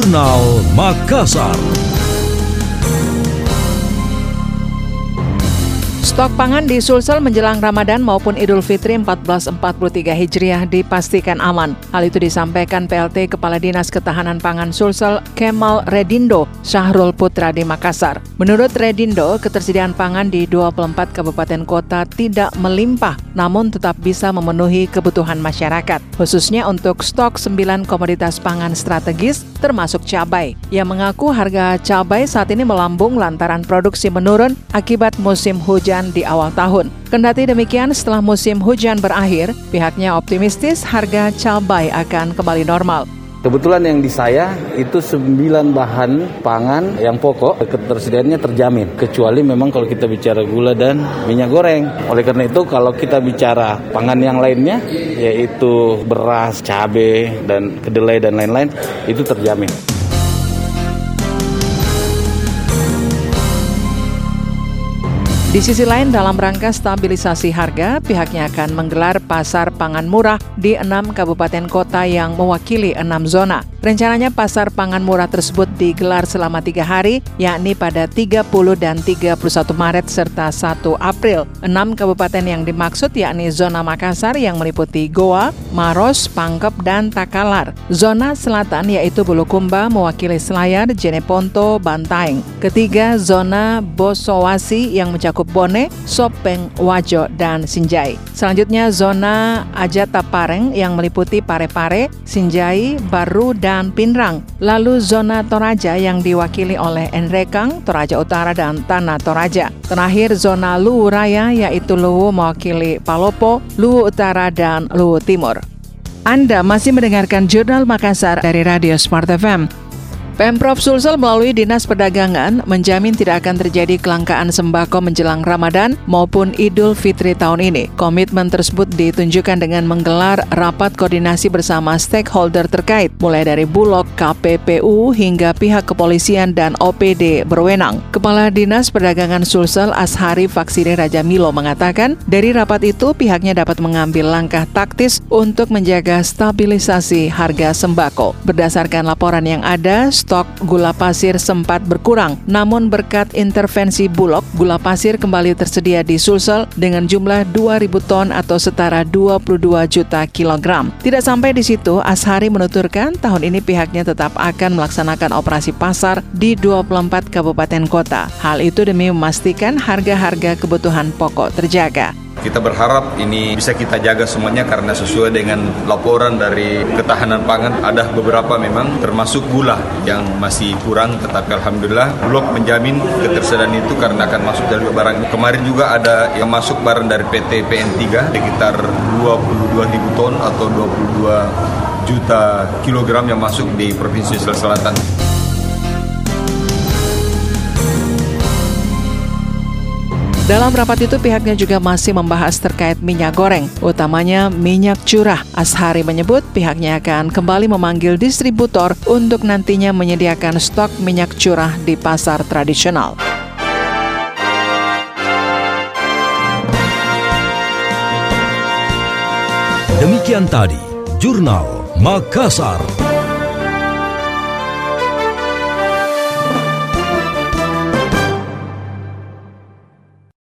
Jurnal Makassar. Stok pangan di Sulsel menjelang Ramadan maupun Idul Fitri 1443 Hijriah dipastikan aman. Hal itu disampaikan PLT Kepala Dinas Ketahanan Pangan Sulsel Kemal Redindo Syahrul Putra di Makassar. Menurut Redindo, ketersediaan pangan di 24 kabupaten kota tidak melimpah, namun tetap bisa memenuhi kebutuhan masyarakat, khususnya untuk stok 9 komoditas pangan strategis termasuk cabai. Ia mengaku harga cabai saat ini melambung lantaran produksi menurun akibat musim hujan hujan di awal tahun. Kendati demikian, setelah musim hujan berakhir, pihaknya optimistis harga cabai akan kembali normal. Kebetulan yang di saya itu sembilan bahan pangan yang pokok ketersediaannya terjamin. Kecuali memang kalau kita bicara gula dan minyak goreng. Oleh karena itu kalau kita bicara pangan yang lainnya yaitu beras, cabai, dan kedelai dan lain-lain itu terjamin. Di sisi lain, dalam rangka stabilisasi harga, pihaknya akan menggelar pasar pangan murah di enam kabupaten kota yang mewakili enam zona. Rencananya pasar pangan murah tersebut digelar selama tiga hari, yakni pada 30 dan 31 Maret serta 1 April. Enam kabupaten yang dimaksud yakni zona Makassar yang meliputi Goa, Maros, Pangkep, dan Takalar. Zona selatan yaitu Bulukumba mewakili Selayar, Jeneponto, Bantaeng. Ketiga, zona Bosowasi yang mencakup Bone, Sopeng, Wajo, dan Sinjai. Selanjutnya, zona Ajata Pareng yang meliputi Pare-Pare, Sinjai, Baru, dan Pinrang. Lalu zona Toraja yang diwakili oleh Enrekang, Toraja Utara, dan Tanah Toraja. Terakhir zona Luwu Raya yaitu Luwu mewakili Palopo, Luwu Utara, dan Luwu Timur. Anda masih mendengarkan Jurnal Makassar dari Radio Smart FM. Pemprov Sulsel melalui Dinas Perdagangan menjamin tidak akan terjadi kelangkaan sembako menjelang Ramadan maupun Idul Fitri tahun ini. Komitmen tersebut ditunjukkan dengan menggelar rapat koordinasi bersama stakeholder terkait, mulai dari Bulog, KPPU, hingga pihak kepolisian dan OPD berwenang. Kepala Dinas Perdagangan Sulsel Ashari Faksiri Raja Milo mengatakan, dari rapat itu pihaknya dapat mengambil langkah taktis untuk menjaga stabilisasi harga sembako. Berdasarkan laporan yang ada, stok gula pasir sempat berkurang, namun berkat intervensi Bulog, gula pasir kembali tersedia di Sulsel dengan jumlah 2.000 ton atau setara 22 juta kilogram. Tidak sampai di situ, Ashari menuturkan tahun ini pihaknya tetap akan melaksanakan operasi pasar di 24 kabupaten kota. Hal itu demi memastikan harga-harga kebutuhan pokok terjaga. Kita berharap ini bisa kita jaga semuanya karena sesuai dengan laporan dari ketahanan pangan ada beberapa memang termasuk gula yang masih kurang tetapi Alhamdulillah Bulog menjamin ketersediaan itu karena akan masuk dari barang kemarin juga ada yang masuk barang dari PT PN3 sekitar 22 ribu ton atau 22 juta kilogram yang masuk di Provinsi Sulawesi Selatan. Dalam rapat itu pihaknya juga masih membahas terkait minyak goreng, utamanya minyak curah. Ashari menyebut pihaknya akan kembali memanggil distributor untuk nantinya menyediakan stok minyak curah di pasar tradisional. Demikian tadi, Jurnal Makassar.